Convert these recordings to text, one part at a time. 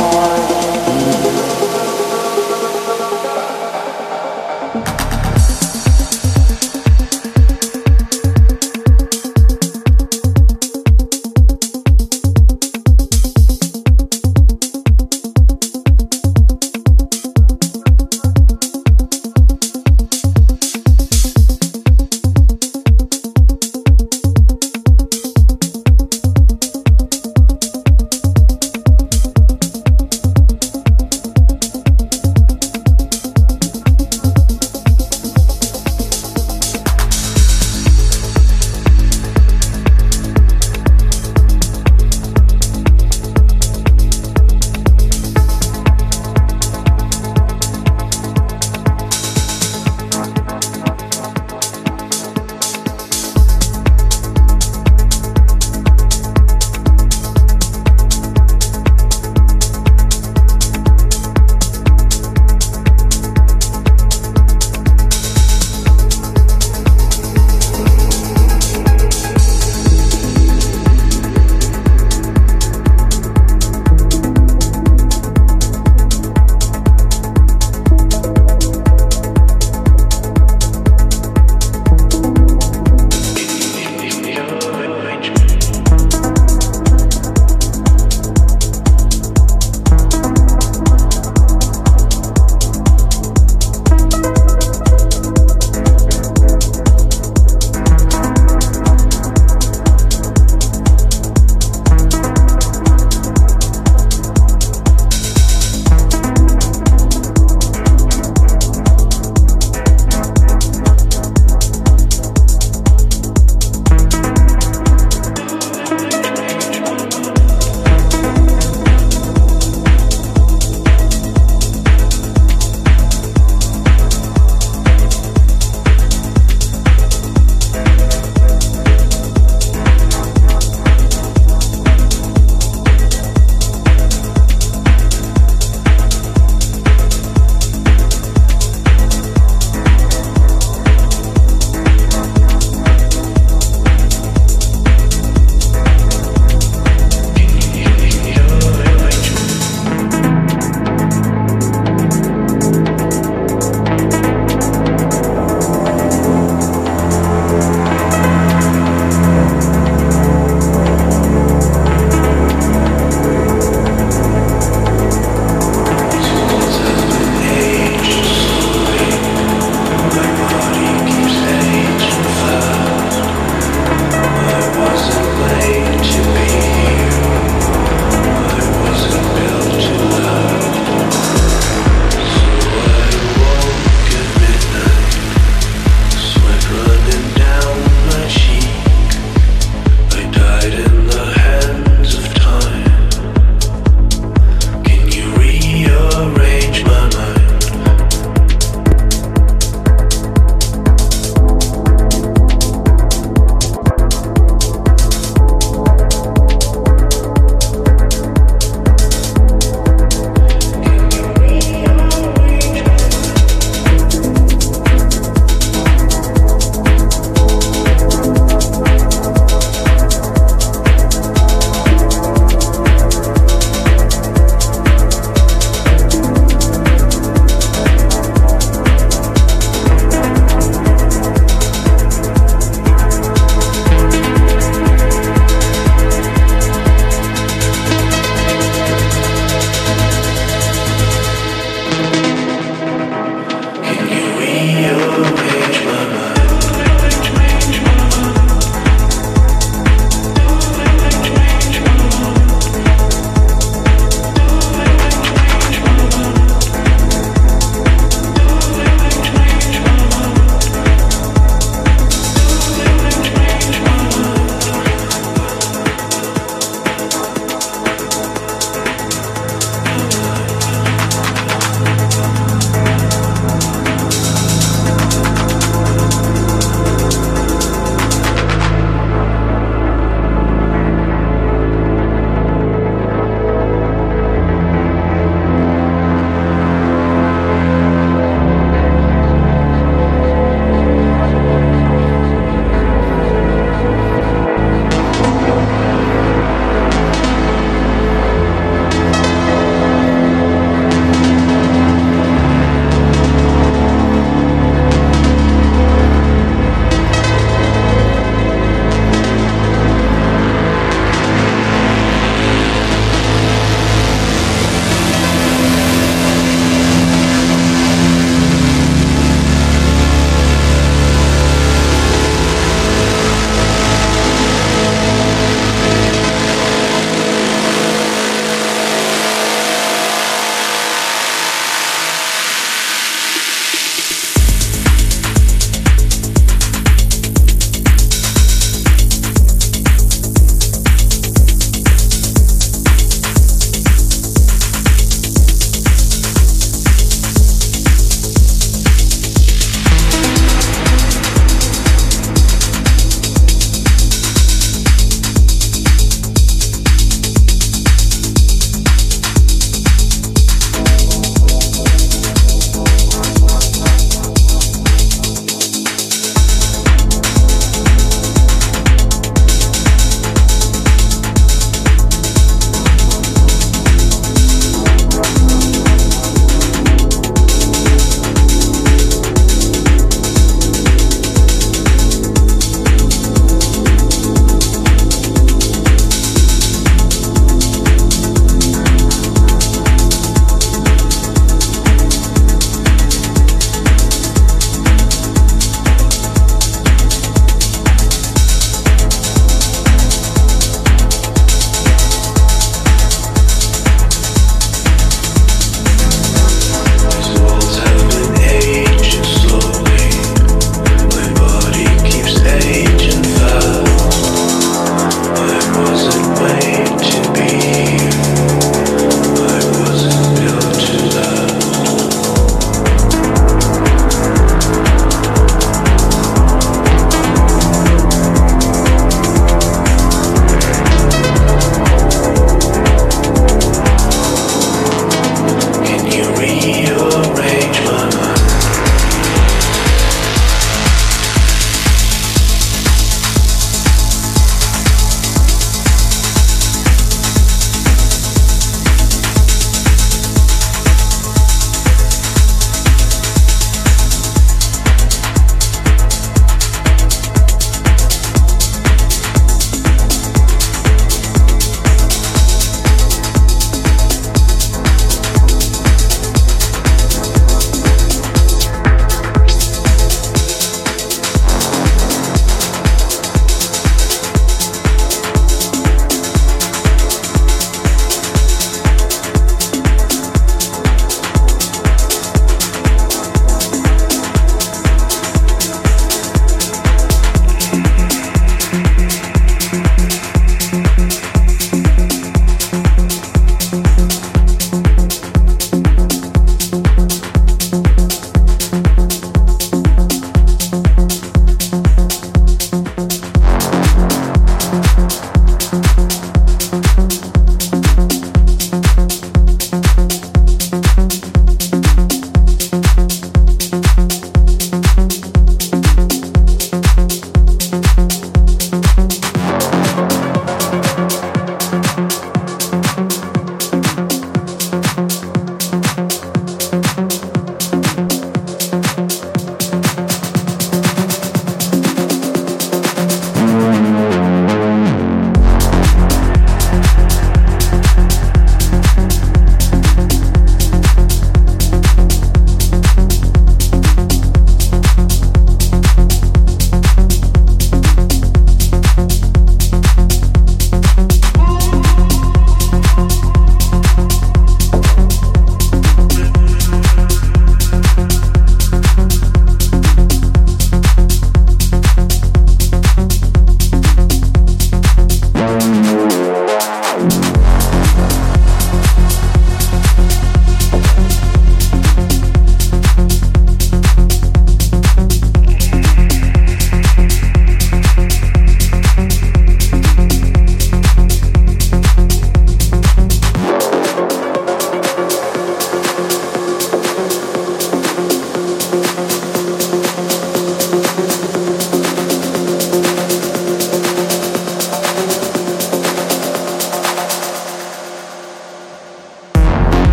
more.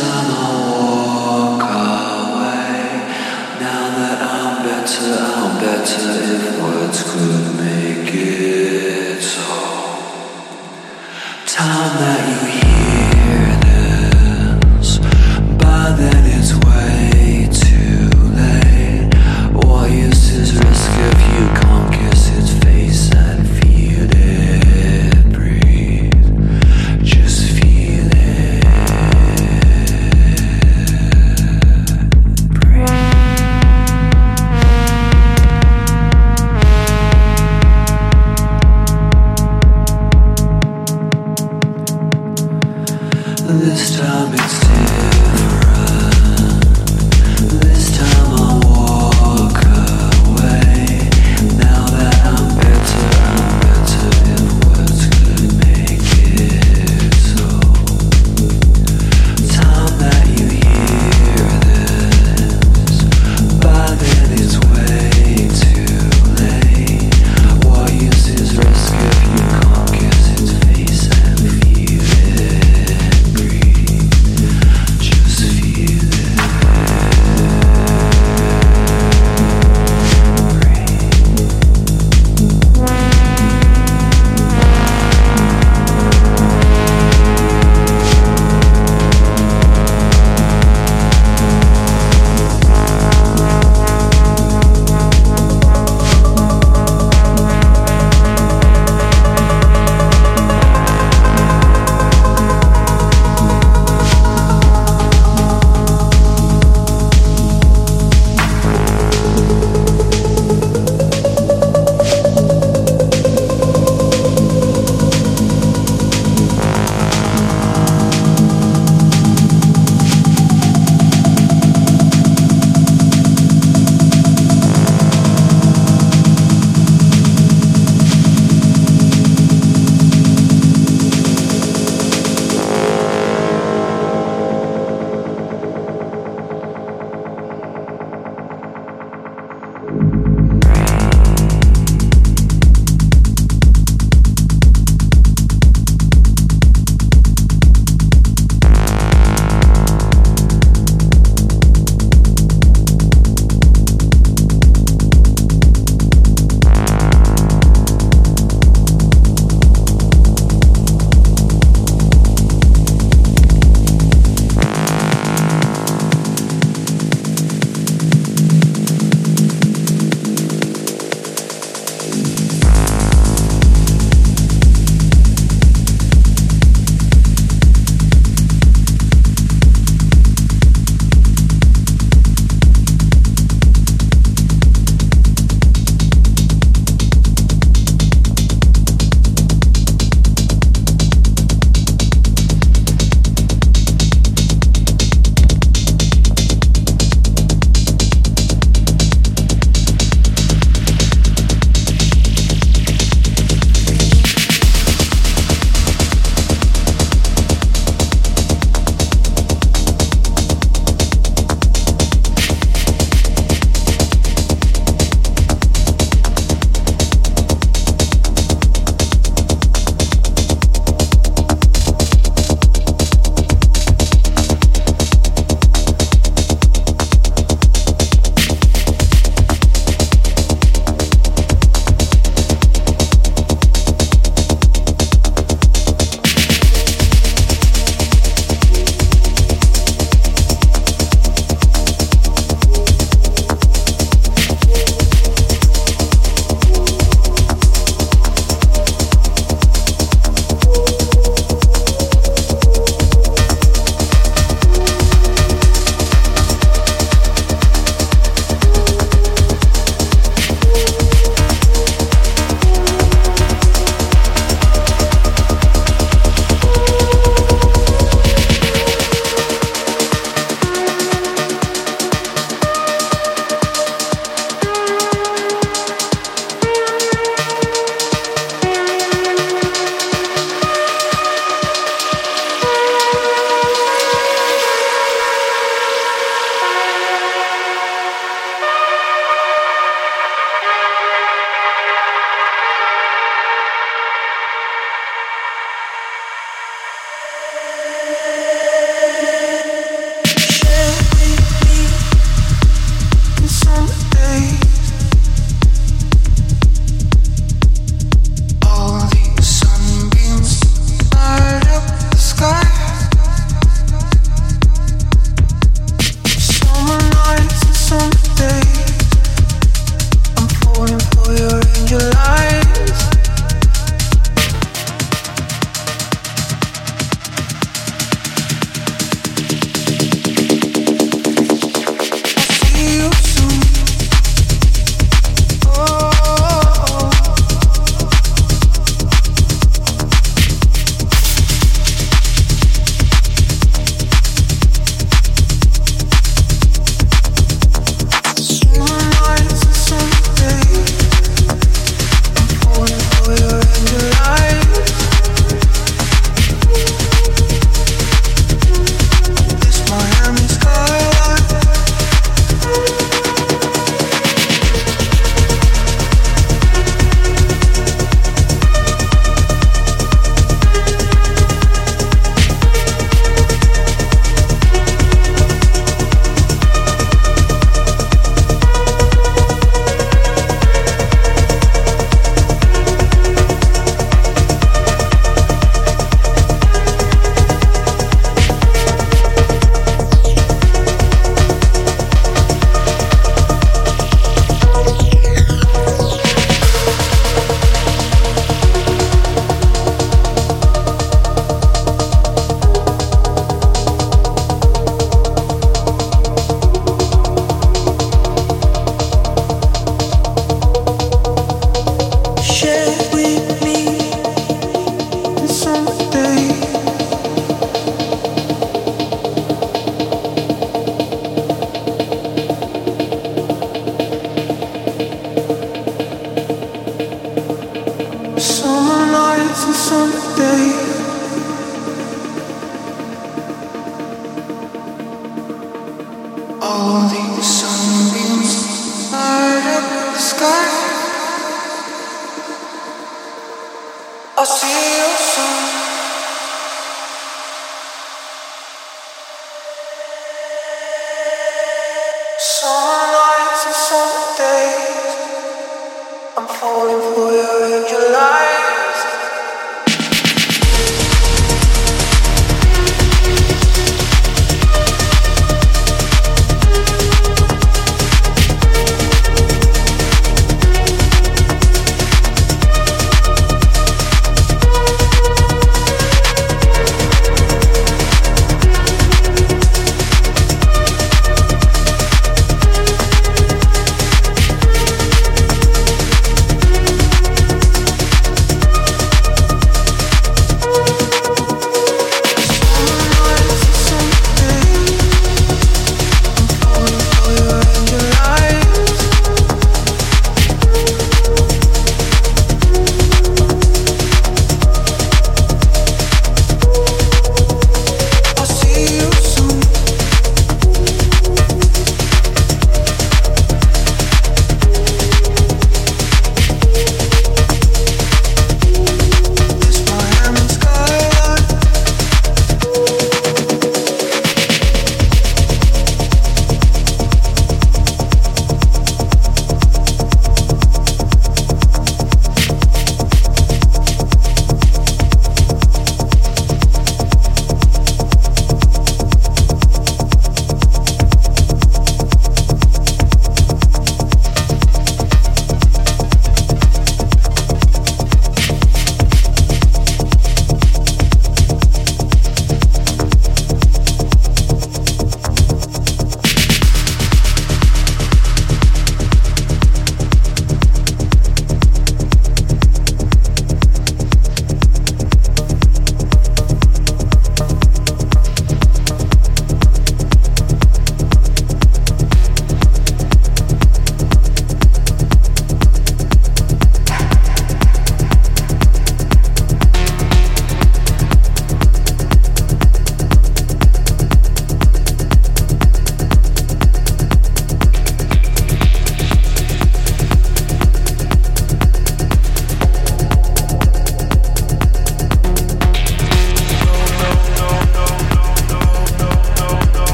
This time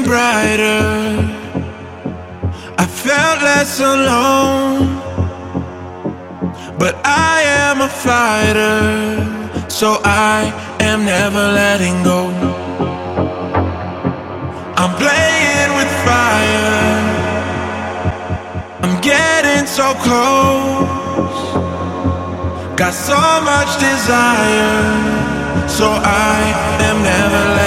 brighter. I felt less alone. But I am a fighter, so I am never letting go. I'm playing with fire. I'm getting so close. Got so much desire, so I am never letting